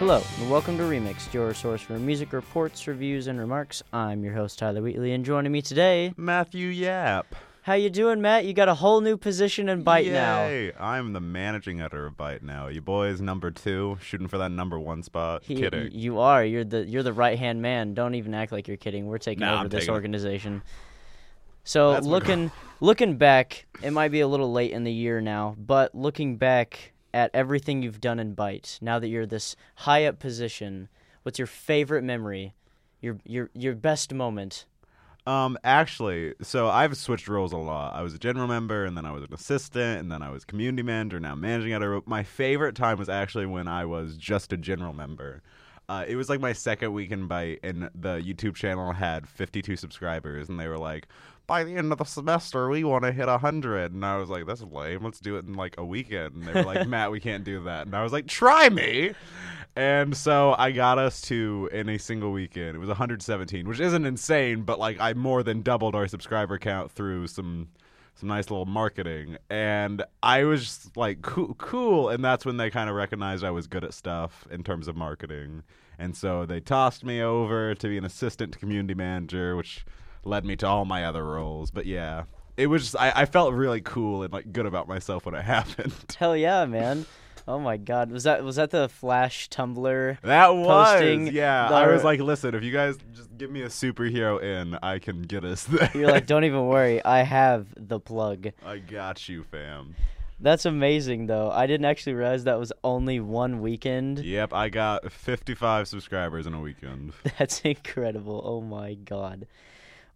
Hello, and welcome to Remix, your source for music reports, reviews, and remarks. I'm your host Tyler Wheatley, and joining me today, Matthew Yap. how you doing, Matt? You got a whole new position in Byte now. Yay. I'm the managing editor of Byte now. You boys number two, shooting for that number one spot. He- Kidding. You are. You're the you're the right hand man. Don't even act like you're kidding. We're taking Nah, over I'm this taking organization. So That's looking looking back, it might be a little late in the year now, but looking back at everything you've done in Byte, now that you're this high up position, what's your favorite memory? Your your your best moment? Um, actually, so I've switched roles a lot. I was a general member, and then I was an assistant, and then I was community manager, now managing editor. My favorite time was actually when I was just a general member. Uh, it was like my second week in Byte, and the YouTube channel had 52 subscribers, and they were like, by the end of the semester, we want to hit 100. And I was like, that's lame. Let's do it in like a weekend. And they were like, Matt, we can't do that. And I was like, try me. And so I got us to in a single weekend. It was 117, which isn't insane, but like I more than doubled our subscriber count through some some nice little marketing. And I was just like cool, cool. And that's when they kind of recognized I was good at stuff in terms of marketing. And so they tossed me over to be an assistant community manager, which led me to all my other roles. But yeah, it was just, I, I felt really cool and like good about myself when it happened. Hell yeah, man. Oh my god. Was that was that the Flash Tumblr? That was posting yeah. the- I was like, listen, if you guys just give me a superhero in, I can get us there. You're like, don't even worry, I have the plug. I got you, fam. That's amazing though. I didn't actually realize that was only one weekend. Yep, I got 55 subscribers in a weekend. That's incredible. Oh my god.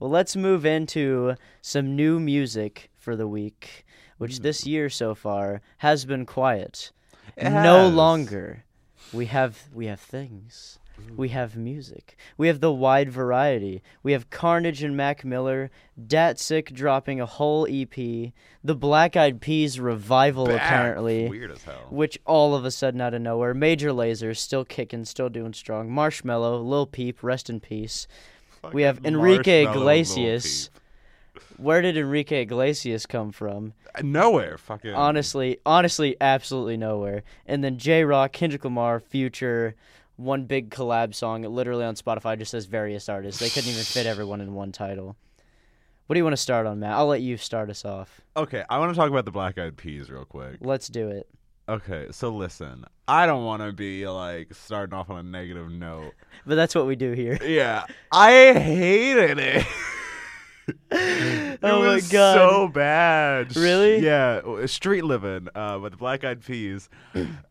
Well, let's move into some new music for the week, which this hmm. year so far has been quiet. It No longer. We have we have things. Mm-hmm. We have music. We have the wide variety. We have Carnage and Mac Miller, Datsik dropping a whole EP, the Black Eyed Peas revival Back. apparently Weird as hell. which all of a sudden out of nowhere, Major Lazer still kicking, still doing strong. Marshmello, Lil Peep, rest in peace. we have Enrique Iglesias. Where did Enrique Iglesias come from? Peep. Nowhere. Fucking. Honestly, honestly, absolutely nowhere. And then Jay Rock, Kendrick Lamar, Future, one big collab song. It literally on Spotify just says various artists. They couldn't even fit everyone in one title. What do you want to start on, Matt? I'll let you start us off. Okay, I want to talk about the Black Eyed Peas real quick. Let's do it. Okay, so listen, I don't want to be like starting off on a negative note. But that's what we do here. Yeah, I hated it. it Oh my was God. so bad. Really? Yeah, Street Living uh, with the Black Eyed Peas.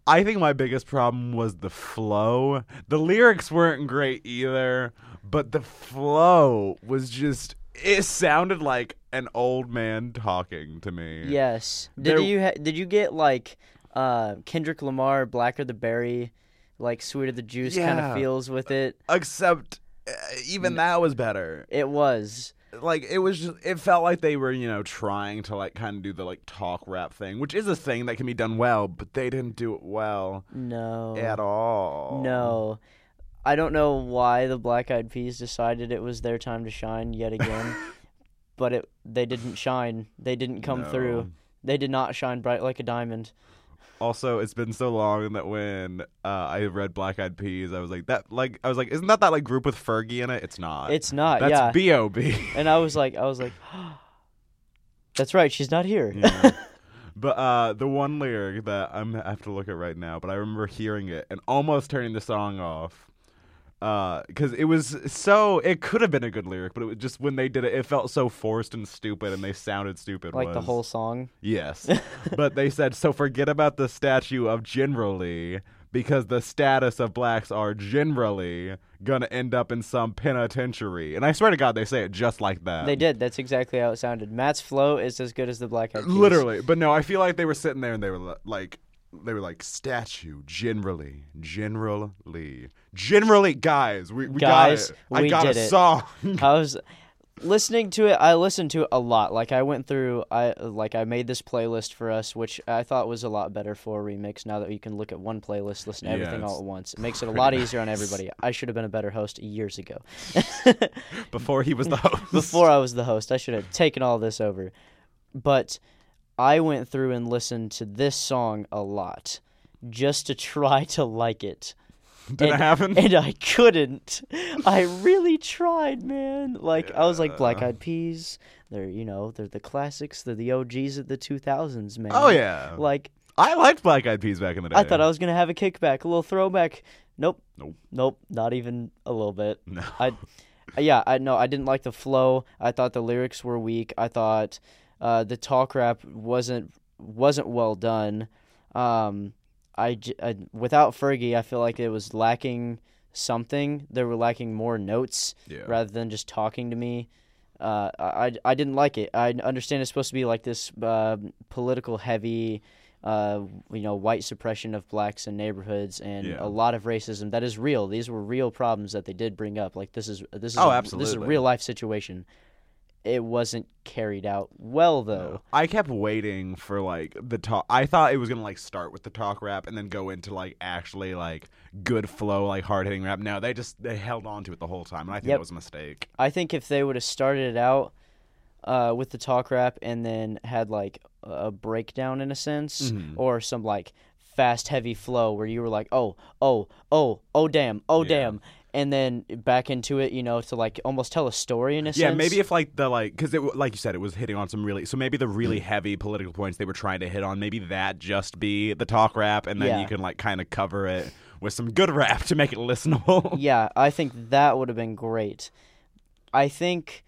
I think my biggest problem was the flow. The lyrics weren't great either, but the flow was just. It sounded like an old man talking to me. Yes. Did There- you ha- did you get like uh, Kendrick Lamar, Blacker the Berry, like Sweeter the Juice kind of feels with it? Except, uh, even that was better. It was. Like it was just it felt like they were you know trying to like kind of do the like talk rap thing which is a thing that can be done well but they didn't do it well No. at all No. I don't know why the Black Eyed Peas decided it was their time to shine yet again, but it they didn't shine. They didn't come No. through. They did not shine bright like a diamond. Also it's been so long that when uh, i read black eyed peas i was like that like i was like isn't that that like group with fergie in it it's not It's not. that's yeah. b.o.b and I was like I was like That's right, she's not here. Yeah. But uh, the one lyric that I'm I have to look at right now, but I remember hearing it and almost turning the song off, Uh, because it was so it could have been a good lyric, but it was just when they did it, it felt so forced and stupid, and they sounded stupid. like the whole song. yes, but they said so. Forget about the statue of generally. Because the status of blacks are generally gonna end up in some penitentiary, and I swear to God, they say it just like that. They did. That's exactly how it sounded. Matt's flow is as good as the Black. Literally, but no, I feel like they were sitting there and they were like, they were like statue generally, generally, generally, guys. We, we Guys, got it. I we got a it. song. I was listening to it. I listened to it a lot. Like I went through. I like I made this playlist for us, which I thought was a lot better for a remix. Now that you can look at one playlist, listen to Yeah, everything all at once, it makes it a lot nice. easier on everybody. I should have been a better host years ago. Before he was the host. Before I was the host, I should have taken all this over. But I went through and listened to this song a lot just to try to like it. Didn't and, happen. and I couldn't. I really tried, man. Like I was like Black Eyed Peas. They're you know they're the classics. They're the OGs of the 2000s, man. oh yeah, Like I liked Black Eyed Peas back in the day. I thought I was gonna have a kickback, a little throwback. Nope. Nope. Nope. Not even a little bit. No. I, yeah, I know. I didn't like the flow. I thought the lyrics were weak. I thought uh, the talk rap wasn't wasn't well done. Um, I, I- without Fergie, I feel like it was lacking something. They were lacking more notes yeah. rather than just talking to me. Uh, I, I- didn't like it. I understand it's supposed to be like this uh, political heavy, uh, you know, white suppression of blacks in neighborhoods and Yeah. a lot of racism that is real. These were real problems that they did bring up. Like this is this is Oh, a, this is a real life situation. It wasn't carried out well though. I kept waiting for like the talk. I thought it was gonna like start with the talk rap and then go into like actually like good flow, like hard hitting rap. No, they just they held on to it the whole time, and I think Yep. that was a mistake. I think if they would have started it out uh, with the talk rap and then had like a breakdown in a sense, Mhm. or some like fast heavy flow where you were like, oh, oh, oh, oh, damn, oh, Yeah. damn, and then back into it, you know, to like almost tell a story in a Yeah, sense. Yeah, maybe if like the like because it like you said, it was hitting on some really so maybe the really heavy political points they were trying to hit on. Maybe that just be the talk rap, and then Yeah. you can like kind of cover it with some good rap to make it listenable. yeah, I think that would have been great. I think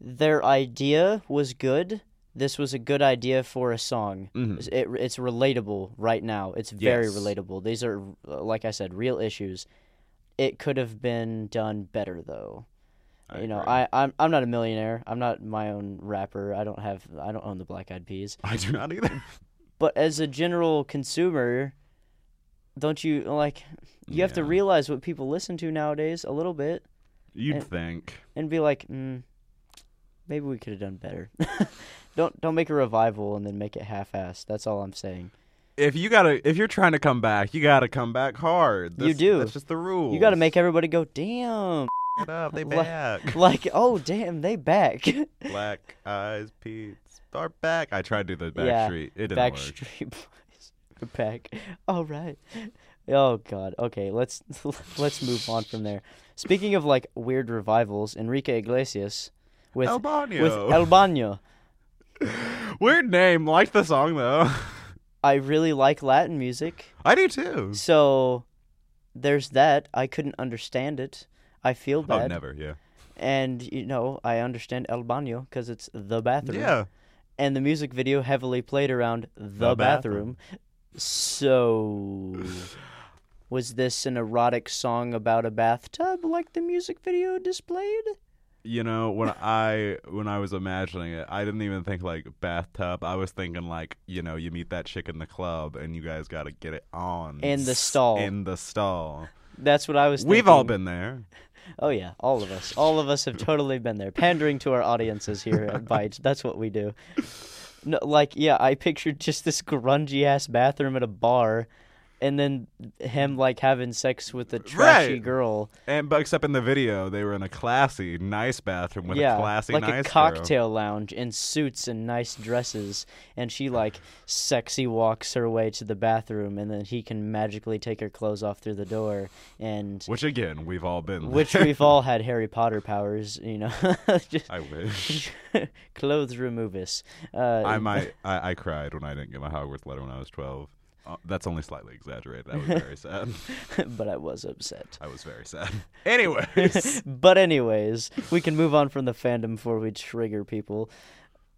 their idea was good. This was a good idea for a song. Mhm. It, it's relatable right now. It's very Yes. relatable. These are, like I said, real issues. It could have been done better, though. I you know, agree. I I'm I'm not a millionaire. I'm not my own rapper. I don't have I don't own the Black Eyed Peas. I do not either. But as a general consumer, don't you like? You have to realize what people listen to nowadays a little bit You'd And- think. and be like, mm, maybe we could have done better. don't don't make a revival and then make it half-assed. That's all I'm saying. If you gotta, if you're trying to come back, you gotta come back hard. You do. That's just the rule. You got to make everybody go, damn. up. They Like- back. like, oh damn, they back. Black Eyed Peas are back. I tried to do the Yeah, Backstreet. It didn't work. Backstreet Boys, back. All right. Oh God. Okay, let's let's move on from there. Speaking of like weird revivals, Enrique Iglesias with El Baño. with El Baño. Weird name. Like the song though. I really like Latin music, I do too. so there's that. I couldn't understand it. I feel bad. Oh, bad, never. Yeah. and you know I understand El Baño because it's the bathroom. Yeah. and the music video heavily played around the, The bathroom. bathroom. So, was this an erotic song about a bathtub like the music video displayed? You know, when I when I was imagining it, I didn't even think like bathtub. I was thinking like, you know, you meet that chick in the club and you guys got to get it on In the stall. In the stall. That's what I was. We've all been there. Oh yeah, all of us. All of us have totally been there, pandering to our audiences here at Bytes. That's what we do. No, like yeah, I pictured just this grungy ass bathroom at a bar, and then him like having sex with a trashy Right. girl. And but except in the video, they were in a classy, nice bathroom with yeah, a classy, like nice a girl. cocktail lounge in suits and nice dresses, and she like sexy walks her way to the bathroom, and then he can magically take her clothes off through the door, and Which again, we've all been. which we've all had Harry Potter powers, you know, just I wish. clothes remove us. Uh, I might. I, I cried when I didn't get my Hogwarts letter when I was twelve. Uh, that's only slightly exaggerated. I was very sad. but I was upset. I was very sad. Anyways, but anyways, we can move on from the fandom before we trigger people.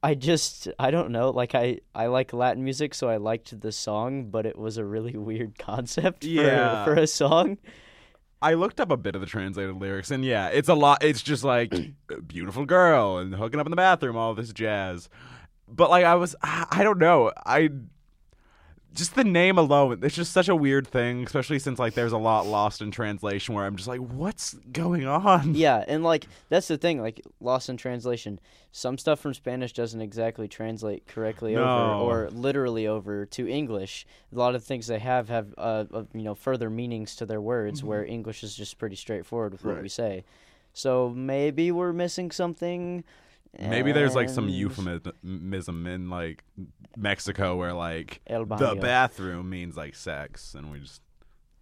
I just I don't know, like I I like Latin music, so I liked the song, but it was a really weird concept for Yeah. for a song. I looked up a bit of the translated lyrics, and yeah, it's a lot. It's just like beautiful girl and hooking up in the bathroom, all this jazz. But like, I was, I I don't know, I just the name alone. It's just such a weird thing, especially since like there's a lot lost in translation where I'm just like, what's going on? Yeah, and like that's the thing, like lost in translation. Some stuff from Spanish doesn't exactly translate correctly No. over or literally over to English. A lot of things they have have uh, uh you know further meanings to their words, where English is just pretty straightforward with what we say. So maybe we're missing something. Maybe there's like some euphemism in like Mexico where like the bathroom means like sex, and we just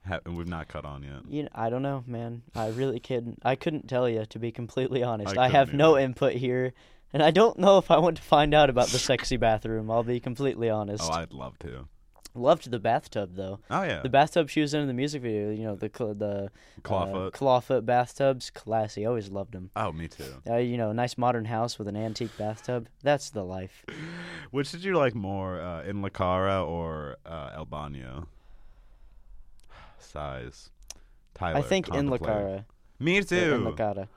Ha- and we've not cut on yet. You know, I don't know, man. I really couldn't. I couldn't tell you to be completely honest. I I, have couldn't no input here, and I don't know if I want to find out about the sexy bathroom. I'll be completely honest. Oh, I'd love to. Loved the bathtub though. Oh yeah, The bathtub she was in in the music video. You know the cl- the clawfoot. uh, clawfoot bathtubs. Classy. Always loved them. oh, me too. Uh, you know, nice modern house with an antique bathtub. That's the life. Which did you like more, uh, in La Cara or uh, El Baño? Size. Tyler. I think in La. Cara. Me too. In La Cara.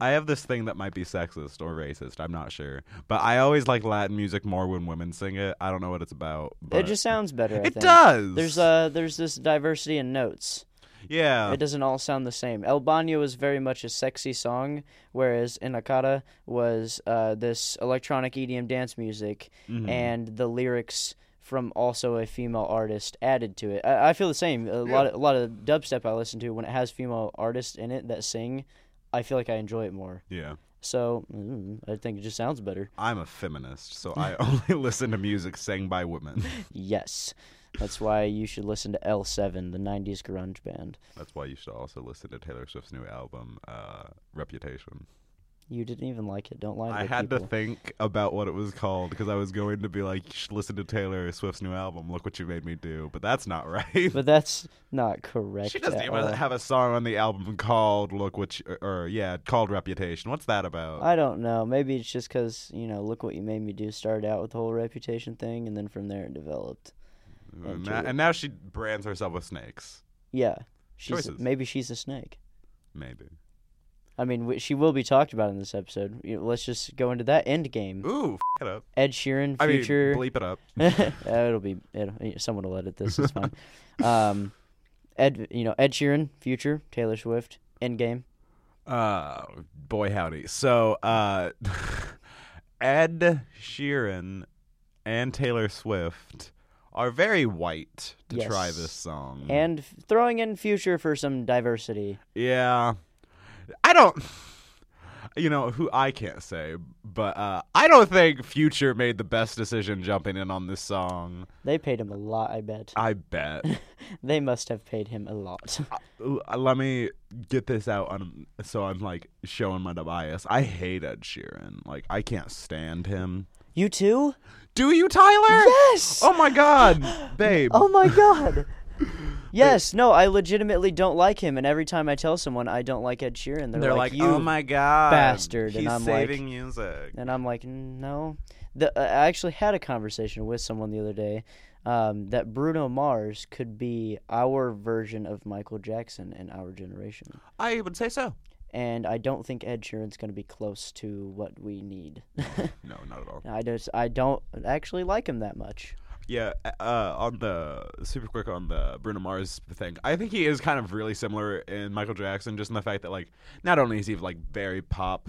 I have this thing that might be sexist or racist. I'm not sure, but I always like Latin music more when women sing it. I don't know what it's about. But It just sounds better. I it think. does. There's uh there's this diversity in notes. yeah. It doesn't all sound the same. El Baño is very much a sexy song, whereas Inakata was uh, this electronic EDM dance music, Mhm. and the lyrics from also a female artist added to it. I, I feel the same. A lot, of, a lot of dubstep I listen to when it has female artists in it that sing, I feel like I enjoy it more. yeah. So mm, I think it just sounds better. I'm a feminist, so I only listen to music sang by women. Yes, that's why you should listen to L7, the '90s grunge band. That's why you should also listen to Taylor Swift's new album, uh, Reputation. You didn't even like it. Don't lie to I had people. to think about what it was called because I was going to be like, listen to Taylor Swift's new album. Look what you made me do. But that's not right. But that's not correct. she doesn't even all. have a song on the album called "Look What," you, or, or yeah, called "Reputation." What's that about? I don't know. Maybe it's just because you know, look what you made me do. Started out with the whole reputation thing, and then from there it developed. and, now, and now she brands herself with snakes. Yeah, she's Choices. maybe she's a snake. Maybe. I mean, w- she will be talked about in this episode. You know, let's just go into that end game. Ooh, f- it up. Ed Sheeran, I mean, future. bleep it up. Uh, it'll be. It'll, someone will edit this. It's fine. um, Ed, you know, Ed Sheeran, future. Taylor Swift, end game. Uh, boy howdy. So, uh, Ed Sheeran and Taylor Swift are very white to try this song. And throwing in future for some diversity. yeah, I don't. You know who I can't say, but uh, I don't think Future made the best decision jumping in on this song. They paid him a lot. I bet. I bet. They must have paid him a lot. Uh, Let me get this out on so I'm like showing my bias. I hate Ed Sheeran. Like I can't stand him. you too? Do you, Tyler? Yes. Oh my god, babe. Oh my god. Yes, no, I legitimately don't like him, and every time I tell someone I don't like Ed Sheeran, they're, They're like, like, "You," "Oh my god, bastard," and He's I'm like- saving music." and I'm like, "No." The, uh, I actually had a conversation with someone the other day um, that Bruno Mars could be our version of Michael Jackson in our generation, I would say so. and I don't think Ed Sheeran's going to be close to what we need. No, not at all. I just I don't actually like him that much. Yeah, uh, on the super quick on the Bruno Mars thing, I think he is kind of really similar in Michael Jackson, just in the fact that like not only is he like very pop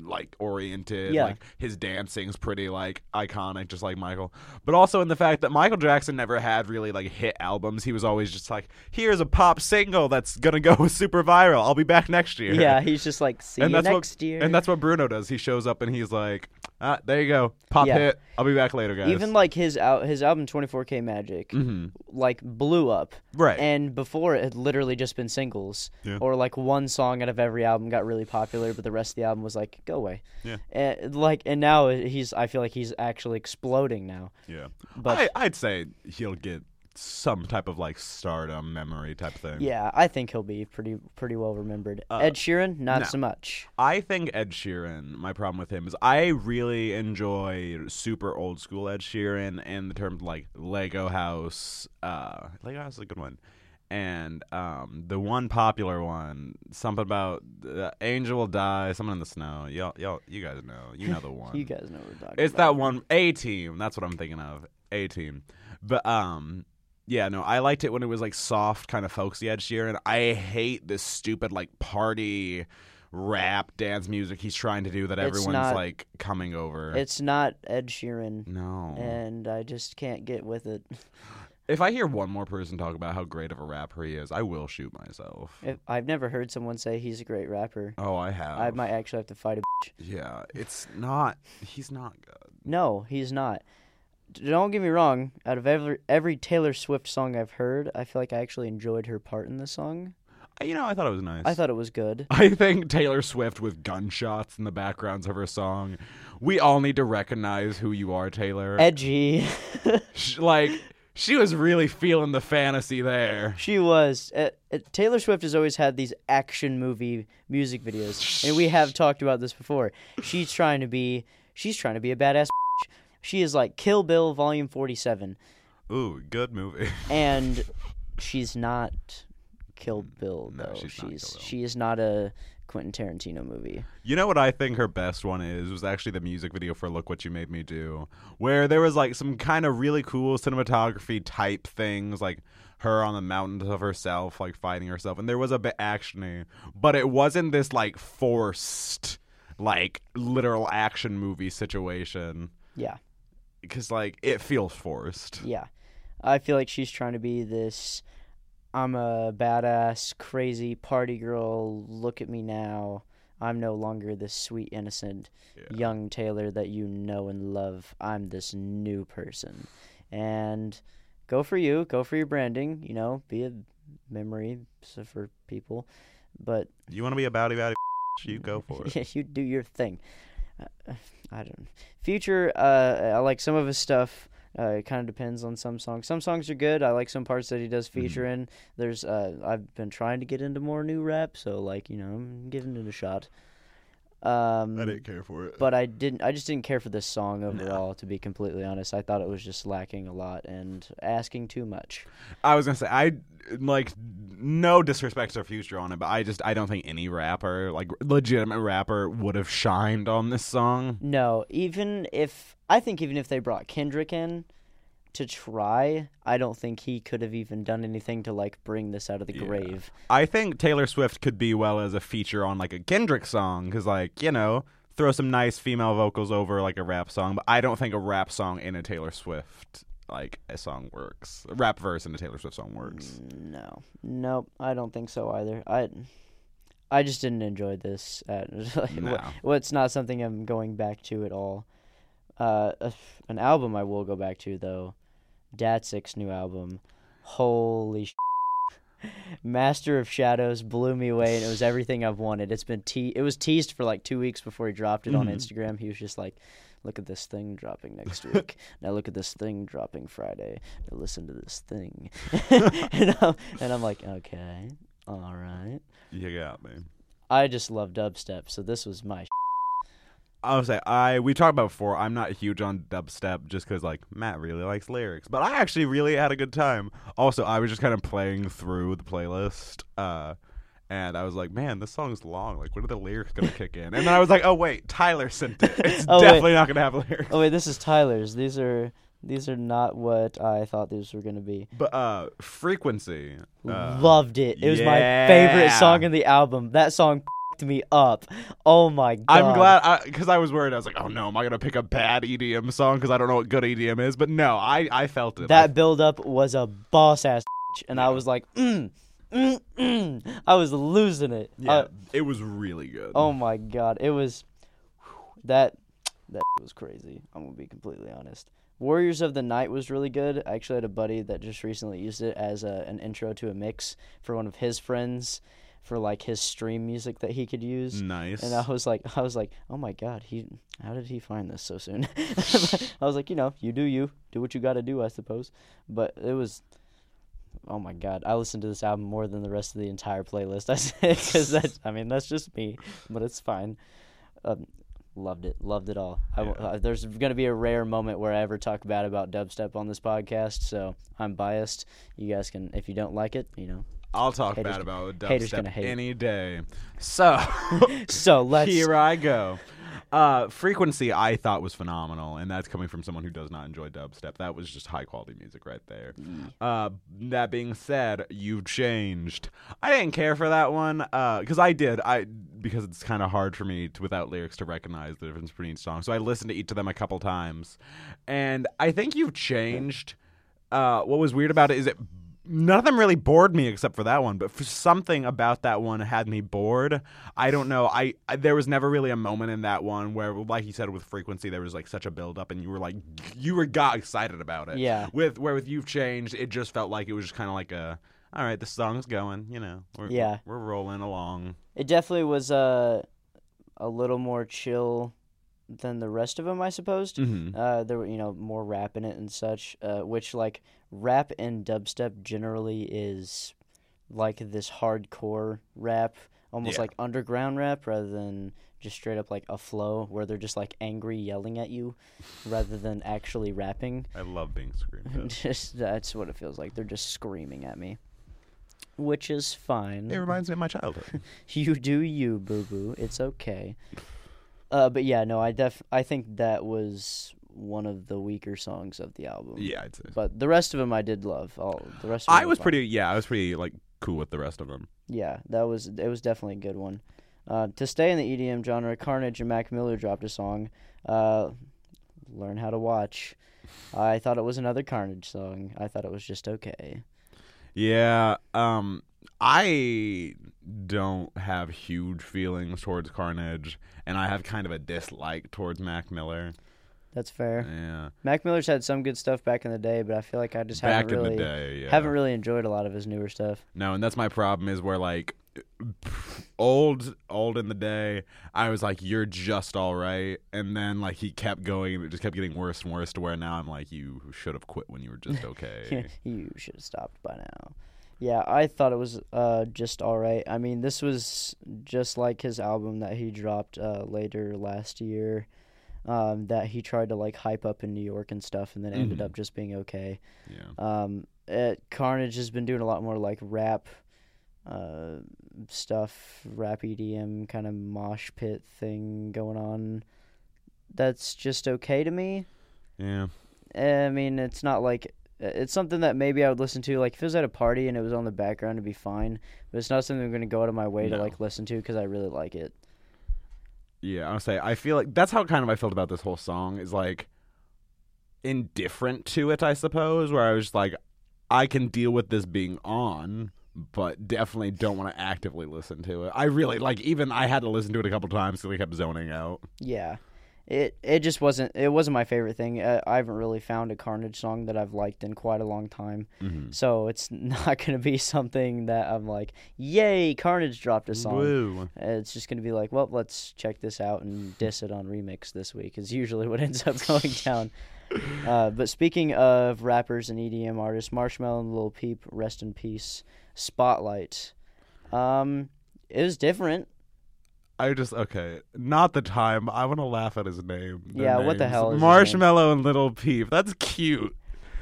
like oriented, Yeah. like his dancing's pretty like iconic, just like Michael, but also in the fact that Michael Jackson never had really like hit albums. He was always just like, here's a pop single that's gonna go super viral. I'll be back next year. Yeah, he's just like, "See and you that's next what, year." And that's what Bruno does. He shows up and he's like, ah, there you go, pop Yeah. hit. I'll be back later, guys. Even like his out his album 24K Magic hmm like blew up. right. And before it had literally just been singles. Yeah. Or like one song out of every album got really popular, but the rest of the album was like, go away. Yeah. And like and now he's I feel like he's actually exploding now. yeah. But I, I'd say he'll get some type of like stardom memory type thing. yeah, I think he'll be pretty pretty well remembered. Uh, Ed Sheeran, not no. so much. I think Ed Sheeran, my problem with him is I really enjoy super old school Ed Sheeran and the terms like Lego House. Uh, Lego House is a good one. And um, the one popular one, something about uh, Angel will die, someone in the snow. Y'all, y'all, you guys know. You know the one. You guys know what we're talking It's about. that one A team. That's what I'm thinking of. A team. But um yeah, no, I liked it when it was like soft, kind of folksy Ed Sheeran. I hate this stupid like party rap dance music he's trying to do that It's everyone's not- like coming over. It's not Ed Sheeran. no. And I just can't get with it. if I hear one more person talk about how great of a rapper he is, I will shoot myself. If, I've never heard someone say he's a great rapper. oh, I have. I might actually have to fight a bitch. yeah, it's not. He's not good. No, he's not. don't get me wrong. Out of every every Taylor Swift song I've heard, I feel like I actually enjoyed her part in the song. Uh, you know, I thought it was nice. I thought it was good. I think Taylor Swift with gunshots in the backgrounds of her song. We all need to recognize who you are, Taylor. Edgy. Like she was really feeling the fantasy there. She was. Uh, uh, Taylor Swift has always had these action movie music videos, and we have talked about this before. She's trying to be. She's trying to be a badass. She is like Kill Bill Volume Forty Seven, Ooh, good movie. and she's not Kill Bill No, though. she's not Kill she's Bill. she is not a Quentin Tarantino movie. You know what I think her best one is was actually the music video for "Look What You Made Me Do," where there was like some kind of really cool cinematography type things, like her on the mountains of herself, like fighting herself, and there was a bit actiony, but it wasn't this like forced, like literal action movie situation. Yeah, Because like it feels forced. yeah. I feel like she's trying to be this. I'm a badass, crazy party girl. Look at me now. I'm no longer this sweet, innocent Yeah. young Taylor that you know and love. I'm this new person. And go for you, go for your branding, you know, be a memory for people. But You want to be a bowdy bowdy? You go for it. yeah, you do your thing. Uh, I don't know. Future, uh, I like some of his stuff. Uh, it kind of depends on some songs. Some songs are good. I like some parts that he does Mm-hmm. feature in. There's, uh, I've been trying to get into more new rap, so like you know, I'm giving it a shot. Um, I didn't care for it. but I didn't. I just didn't care for this song overall. To be completely honest, I thought it was just lacking a lot and asking too much. I was gonna say I like no disrespect to Future on it, but I just I don't think any rapper, like legitimate rapper, would have shined on this song. No, even if I think even if they brought Kendrick in to try, I don't think he could have even done anything to like bring this out of the Yeah. grave. I think Taylor Swift could be well as a feature on like a Kendrick song, because like you know throw some nice female vocals over like a rap song. But I don't think a rap song in a Taylor Swift like a song works. A rap verse in a Taylor Swift song works. No, nope, I don't think so either. I, I just didn't enjoy this. At, like, No. well, it's not something I'm going back to at all. Uh, an album I will go back to though, Datsik's new album. Holy sh- Master of Shadows blew me away, and it was everything I've wanted. It's been te- it was teased for like two weeks before he dropped it on Mhm. Instagram. He was just like, "Look at this thing dropping next week. now look at this thing dropping Friday. Now listen to this thing." and, I'm, and I'm like, "Okay, all right." You got me. I just love dubstep, so this was my. I would say I we talked about before. I'm not huge on dubstep just because like Matt really likes lyrics, but I actually really had a good time. Also, I was just kind of playing through the playlist, uh, and I was like, man, this song's long. Like, when are the lyrics gonna kick in? And then I was like, oh wait, Tyler sent it. It's Oh, wait. definitely not gonna have lyrics. Oh wait, this is Tyler's. These are these are not what I thought these were gonna be. But uh, frequency. Uh, Loved it. It was my favorite song in the album. That song me up. Oh my god. I'm glad because I, was worried. I was like, "Oh no, am I gonna pick a bad EDM song?" Because I don't know what good EDM is. But no, I I felt it. that build up was a boss ass, and I was like, mm, mm, mm. I was losing it. yeah, Uh, it was really good. oh my god, it was that that was crazy. I'm gonna be completely honest. Warriors of the Night was really good. I actually had a buddy that just recently used it as a, an intro to a mix for one of his friends for like his stream music that he could use. nice. And I was like, I was like, oh my god, he, how did he find this so soon? I was like, you know, you do you, do what you got to do, I suppose. But it was, oh my god, I listened to this album more than the rest of the entire playlist. I said, because that's, I mean, that's just me, but it's fine. Um, loved it, loved it all. I Yeah. uh, there's gonna be a rare moment where I ever talk bad about dubstep on this podcast, so I'm biased. You guys can, if you don't like it, you know. I'll talk Haters bad about dubstep hate. any day. So So let's. here I go. Uh, frequency I thought was phenomenal, and that's coming from someone who does not enjoy dubstep. That was just high quality music right there. Uh, that being said, you've changed. I didn't care for that one because I did. I because it's kind of hard for me to without lyrics to recognize the difference between each song. So I listened to each of them a couple times, and I think you've changed. Uh, what was weird about it is it none of them really bored me except for that one. But for something about that one had me bored. I don't know. I, I there was never really a moment in that one where, like you said, with frequency, there was like such a build up, and you were like, you were got excited about it. Yeah. With where with you've changed, it just felt like it was just kind of like a. All right, the song's going. You know, we're, Yeah. we're rolling along. It definitely was uh, a little more chill than the rest of them, I suppose. Mm-hmm. Uh, there were you know more rap in it and such, uh, which like rap and dubstep generally is like this hardcore rap, almost Yeah. like underground rap, rather than just straight up like a flow where they're just like angry yelling at you, rather than actually rapping. I love being screamed at. just that's what it feels like. They're just screaming at me, which is fine. it reminds me of my childhood. You do you, boo boo. It's okay. Uh, but yeah, no, I def I think that was one of the weaker songs of the album. yeah, I'd say. But the rest of them I did love. All the rest. Of I was pretty. Yeah, I was pretty like cool with the rest of them. Yeah, that was it. Was definitely a good one. Uh, to stay in the EDM genre, Carnage and Mac Miller dropped a song. Uh, Learn how to watch. I thought it was another Carnage song. I thought it was just okay. Yeah, um I don't have huge feelings towards Carnage and I have kind of a dislike towards Mac Miller. That's fair. Yeah. Mac Miller's had some good stuff back in the day, but I feel like I just Back haven't in really the day, yeah. haven't really enjoyed a lot of his newer stuff. No, and that's my problem is where like old old in the day, I was like you're just all right and then like he kept going and it just kept getting worse and worse to where now I'm like you should have quit when you were just okay. you should have stopped by now. Yeah, I thought it was uh, just all right. I mean, this was just like his album that he dropped uh, later last year, um, that he tried to like hype up in New York and stuff, and then ended Mhm. up just being okay. yeah. Um, Carnage has been doing a lot more like rap uh, stuff, rap EDM kind of mosh pit thing going on. That's just okay to me. Yeah. I mean, it's not like it's something that maybe I would listen to. Like if it was at a party and it was on the background, it'd be fine. But it's not something I'm going to go out of my way to like listen to because I really like it. Yeah, I'll say I feel like that's how kind of I felt about this whole song is like indifferent to it, I suppose, where I was just like, I can deal with this being on, but definitely don't want to actively listen to it. I really like even I had to listen to it a couple times because I kept zoning out. Yeah, it it just wasn't it wasn't my favorite thing. Uh, I haven't really found a Carnage song that I've liked in quite a long time, Mm-hmm. so it's not going to be something that I'm like, yay, Carnage dropped a song. Woo. It's just going to be like, well, let's check this out and diss it on remix this week. Is usually what ends up going down. Uh, but speaking of rappers and EDM artists, Marshmello and Lil Peep, rest in peace. Spotlight. Um, it was different. I just okay, not the time. I want to laugh at his name. their Yeah, what the names. hell is? Marshmallow and Little Peep. That's cute.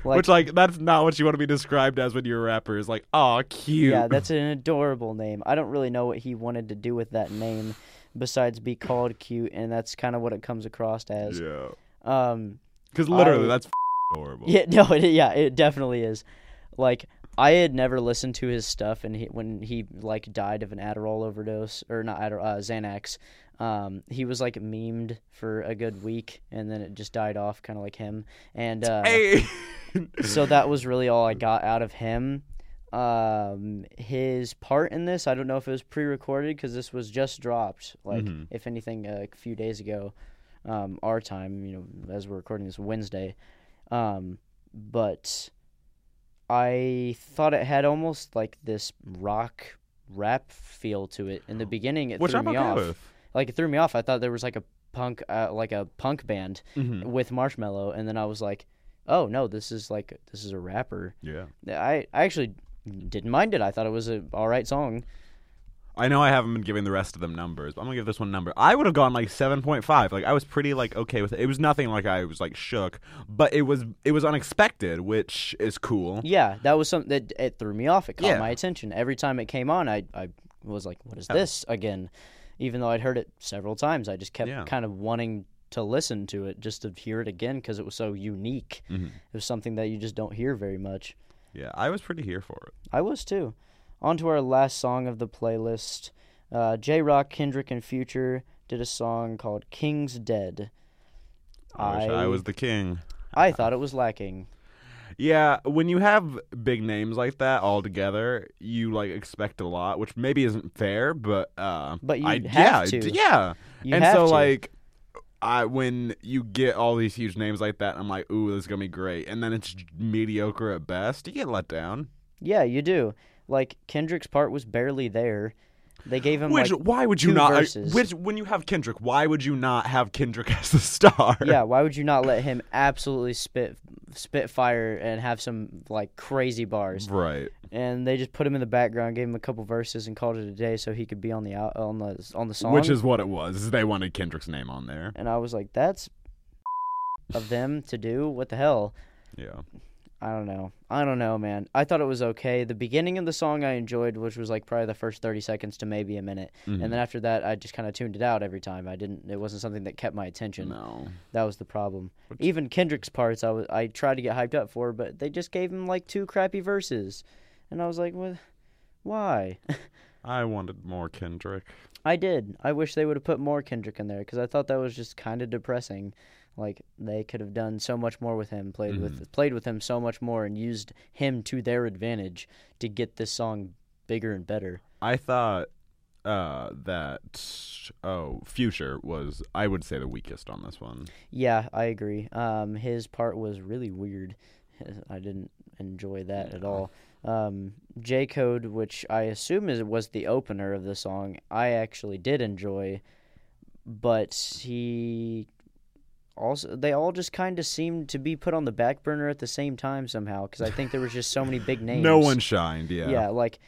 Like, Which like that's not what you want to be described as when you're a rapper. Is like, oh, cute. yeah, that's an adorable name. I don't really know what he wanted to do with that name, besides be called cute, and that's kind of what it comes across as. yeah. Um, Because literally, I- that's horrible. Yeah, no, it, yeah, it definitely is. Like I had never listened to his stuff, and he, when he like died of an Adderall overdose, or not Adderall, uh, Xanax, um, he was like memed for a good week, and then it just died off, kind of like him. And uh, Hey. so that was really all I got out of him. Um, his part in this, I don't know if it was pre-recorded because this was just dropped. Like, Mhm. if anything, a few days ago, um, our time. You know, as we're recording this Wednesday. Um, but I thought it had almost like this rock rap feel to it in the beginning. It Which threw I'm me okay off. with. Like it threw me off. I thought there was like a punk, uh, like a punk band Mhm. with Marshmello, and then I was like, oh no, this is like this is a rapper. Yeah. I I actually didn't mind it. I thought it was a all right song. I know I haven't been giving the rest of them numbers, but I'm gonna give this one a number. I would have gone like seven point five. Like I was pretty like okay with it. It was nothing like I was like shook, but it was it was unexpected, which is cool. Yeah, that was something that it threw me off. It caught Yeah. my attention every time it came on. I I was like, what is Yeah. this again? Even though I'd heard it several times, I just kept Yeah. kind of wanting to listen to it just to hear it again because it was so unique. Mhm. It was something that you just don't hear very much. Yeah, I was pretty here for it. I was too. On to our last song of the playlist. Uh, Jay Rock, Kendrick, and Future did a song called King's Dead. I wish I was the king. I thought it was lacking. Yeah, when you have big names like that all together, you like expect a lot, which maybe isn't fair, but uh But you I, have yeah, to. yeah. You and so to. like I when you get all these huge names like that, I'm like, ooh, this is gonna be great, and then it's mediocre at best. You get let down. Yeah, you do. Like Kendrick's part was barely there. They gave him Which like why would you not? Uh, verses. which when you have Kendrick, why would you not have Kendrick as the star? yeah. Why would you not let him absolutely spit spit fire and have some like crazy bars? right. And they just put him in the background, gave him a couple verses, and called it a day, so he could be on the out on the on the song. Which is what it was. They wanted Kendrick's name on there. and I was like, that's of them to do. What the hell? Yeah. I don't know. I don't know, man. I thought it was okay. The beginning of the song I enjoyed, which was like probably the first 30 seconds to maybe a minute. Mhm. And then after that, I just kind of tuned it out every time. I didn't it wasn't something that kept my attention. no. That was the problem. Even Kendrick's parts I was I tried to get hyped up for, but they just gave him like two crappy verses. And I was like, "What? Why?" I wanted more Kendrick. I did. I wish they would have put more Kendrick in there cuz I thought that was just kind of depressing. Like they could have done so much more with him, played with played with him so much more and used him to their advantage to get this song bigger and better. I thought uh, that oh, Future was I would say the weakest on this one. Yeah, I agree. Um, his part was really weird. I didn't enjoy that at all. Um, J Code, which I assume is was the opener of the song, I actually did enjoy, but he also they all just kind of seemed to be put on the back burner at the same time somehow because I think there was just so many big names. No one shined. Yeah. Yeah, like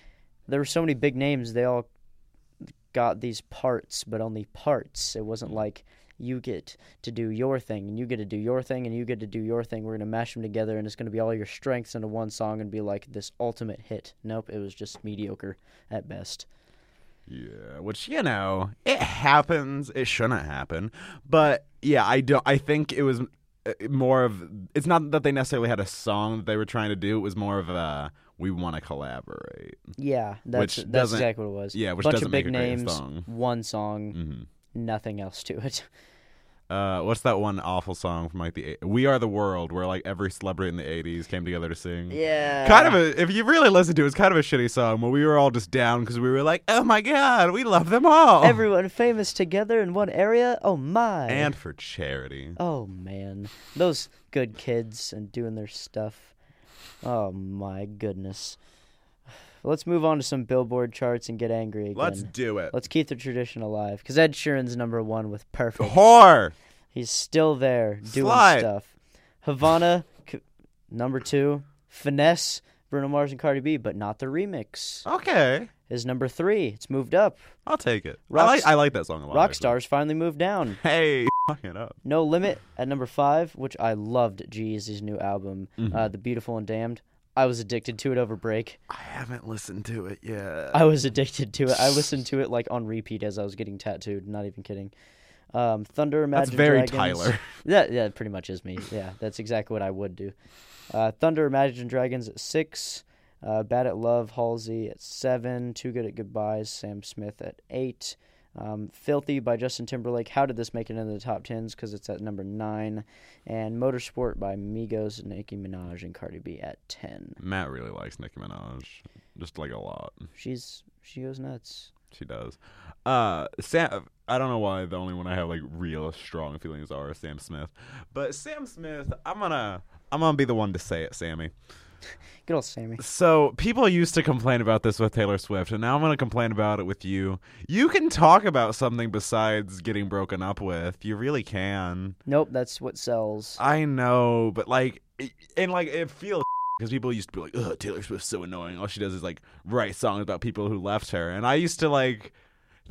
there were so many big names. They all got these parts, but only parts. It wasn't like you get to do your thing and you get to do your thing and you get to do your thing. We're gonna mash them together and it's gonna be all your strengths into one song and be like this ultimate hit. Nope, it was just mediocre at best. Yeah, which you know, it happens. It shouldn't happen, but yeah, I don't. I think it was uh, more of. It's not that they necessarily had a song that they were trying to do. It was more of a we want to collaborate. Yeah, that's Which that's exactly what it was. Yeah, which Bunch doesn't of big make a names, song. one song, hmm nothing else to it. Uh, what's that one awful song from like the We Are the World, where like every celebrity in the '80s came together to sing? yeah, Kind of a, if you really listen to it, it's kind of a shitty song. Where we were all just down because we were like, "Oh my god, we love them all!" everyone famous together in one area. Oh my! and for charity. Oh man, those good kids and doing their stuff. Oh my goodness. Let's move on to some Billboard charts and get angry again. Let's do it. Let's keep the tradition alive because Ed Sheeran's number one with Perfect. Whore. He's still there doing Slut. stuff. Havana, c- number two. Finesse, Bruno Mars and Cardi B, but not the remix. Okay, Is number three. It's moved up. I'll take it. I like, I like that song a lot. actually. Rockstars finally moved down. Hey, fuck it up. No Limit at number five, which I loved G-Eazy's new album, Mhm. uh, The Beautiful and Damned. I was addicted to it over break. I haven't listened to it yet. I was addicted to it. I listened to it like on repeat as I was getting tattooed. Not even kidding. Um, Thunder, That's Imagine very Dragons. Tyler. That yeah, pretty much is me. Yeah, that's exactly what I would do. Uh, Thunder, Imagine Dragons at six. Uh, Bad at Love, Halsey at seven. Too Good at Goodbyes, Sam Smith at eight. Um, Filthy by Justin Timberlake. How did this make it into the top tens? Because it's at number nine. And Motorsport by Migos, Nicki Minaj, and Cardi B at ten. Matt really likes Nicki Minaj, just like a lot. She's she goes nuts. She does. Uh, Sam. I don't know why the only one I have like real strong feelings are Sam Smith, but Sam Smith. I'm gonna. I'm gonna be the one to say it, Sammy. Good old Sammy. So people used to complain about this with Taylor Swift, and now I'm going to complain about it with you. You can talk about something besides getting broken up with. You really can. Nope, that's what sells. I know, but like, it- and like it feels because people used to be like, "Ugh, Taylor Swift's so annoying. All she does is like write songs about people who left her." And I used to like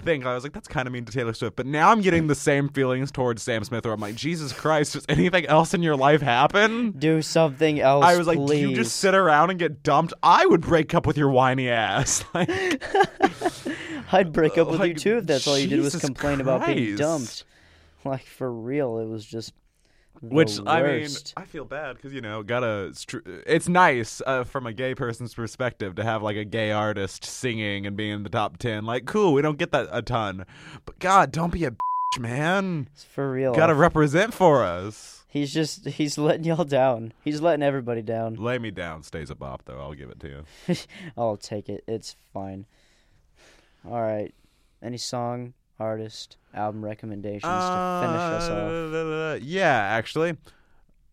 think I was like, "That's kind of mean to Taylor Swift." But now I'm getting the same feelings towards Sam Smith, where I'm like, "Jesus Christ, does anything else in your life happen?" Do something else. I was like, please. "Do you just sit around and get dumped?" I would break up with your whiny ass. Like, I'd break up with you too if that's all you did was complain about being dumped. Like for real, it was just which I mean. I feel bad because you know, gotta. It's nice uh, from a gay person's perspective to have like a gay artist singing and being in the top ten. Like, cool, we don't get that a ton, but God, don't be a bitch, man. It's for real. Gotta represent for us. He's just he's letting y'all down. He's letting everybody down. Lay Me Down stays a bop, though. I'll give it to you. I'll take it. It's fine. All right. Any song, artist, album recommendations to finish us off? Uh, yeah, actually.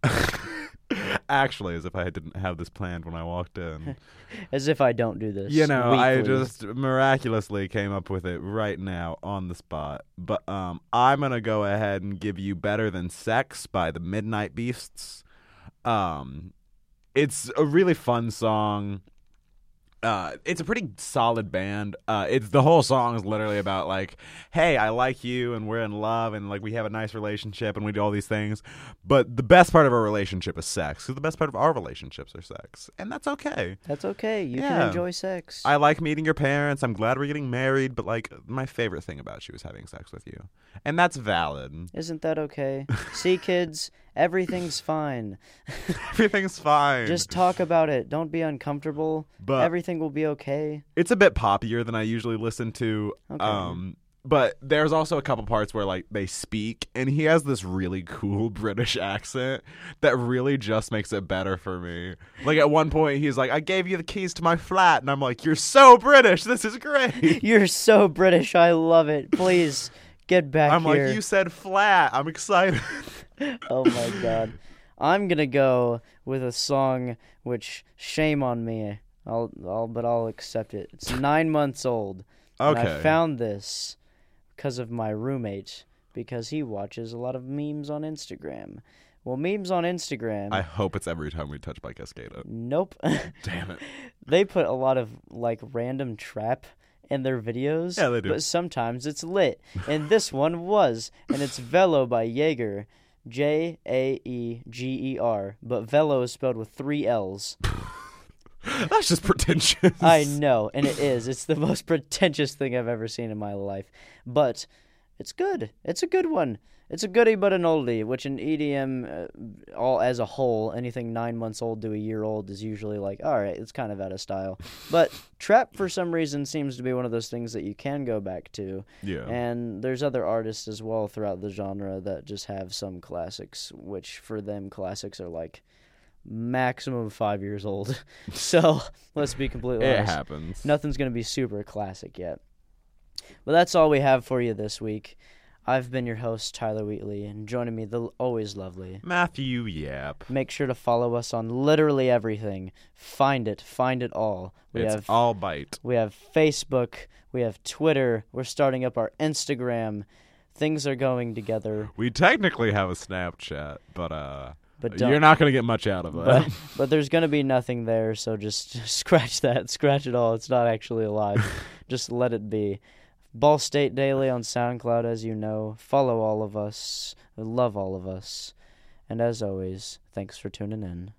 actually, as if I didn't have this planned when I walked in. As if I don't do this. you know, I just miraculously came up with it right now on the spot. But um, I'm gonna go ahead and give you "Better Than Sex" by the Midnight Beasts. Um, it's a really fun song. Uh, it's a pretty solid band. Uh, it's the whole song is literally about like, hey, I like you, and we're in love, and like we have a nice relationship, and we do all these things. But the best part of our relationship is sex. Because the best part of our relationships are sex, and that's okay. That's okay. You Yeah. can enjoy sex. I like meeting your parents. I'm glad we're getting married, but like my favorite thing about you is having sex with you. And that's valid. Isn't that okay? See, kids, everything's fine. Everything's fine. Just talk about it. Don't be uncomfortable. but Everything will be okay. it's a bit poppier than I usually listen to. Okay. Um but there's also a couple parts where like they speak and he has this really cool British accent that really just makes it better for me. Like at one point he's like, I gave you the keys to my flat and I'm like, You're so British, this is great. You're so British. I love it. Please get back I'm here. like, You said flat. I'm excited. Oh my god. I'm gonna go with a song which shame on me. I'll, I'll but I'll accept it. It's nine months old. Okay. I found this because of my roommate because he watches a lot of memes on Instagram. Well, memes on Instagram. I hope it's every time we touch by Cascada. Nope. Damn it. they put a lot of like random trap in their videos. Yeah, they do. But sometimes it's lit. And this one was. And it's Velo by Jaeger. J A E G E R. But Velo is spelled with three L's. That's just pretentious. I know, and it is. It's the most pretentious thing I've ever seen in my life. But it's good. It's a good one. It's a goodie but an oldie, which in EDM, uh, all as a whole, anything nine months old to a year old is usually like, all right, it's kind of out of style. But trap, for some reason, seems to be one of those things that you can go back to. Yeah. And there's other artists as well throughout the genre that just have some classics, which for them, classics are like maximum five years old. so let's be completely it honest. happens. Nothing's going to be super classic yet. But that's all we have for you this week. I've been your host, Tyler Wheatley, and joining me, the always lovely. Matthew Yap. Make sure to follow us on literally everything. Find it, find it all. We it's have all bite. we have Facebook, we have Twitter. We're starting up our Instagram. Things are going together, We technically have a Snapchat, but uh but you're not gonna get much out of it. but, but there's going to be nothing there, so just, just scratch that. Scratch it all. It's not actually alive. just let it be. Ball State Daily on SoundCloud, as you know. Follow all of us. Love all of us. And as always, thanks for tuning in.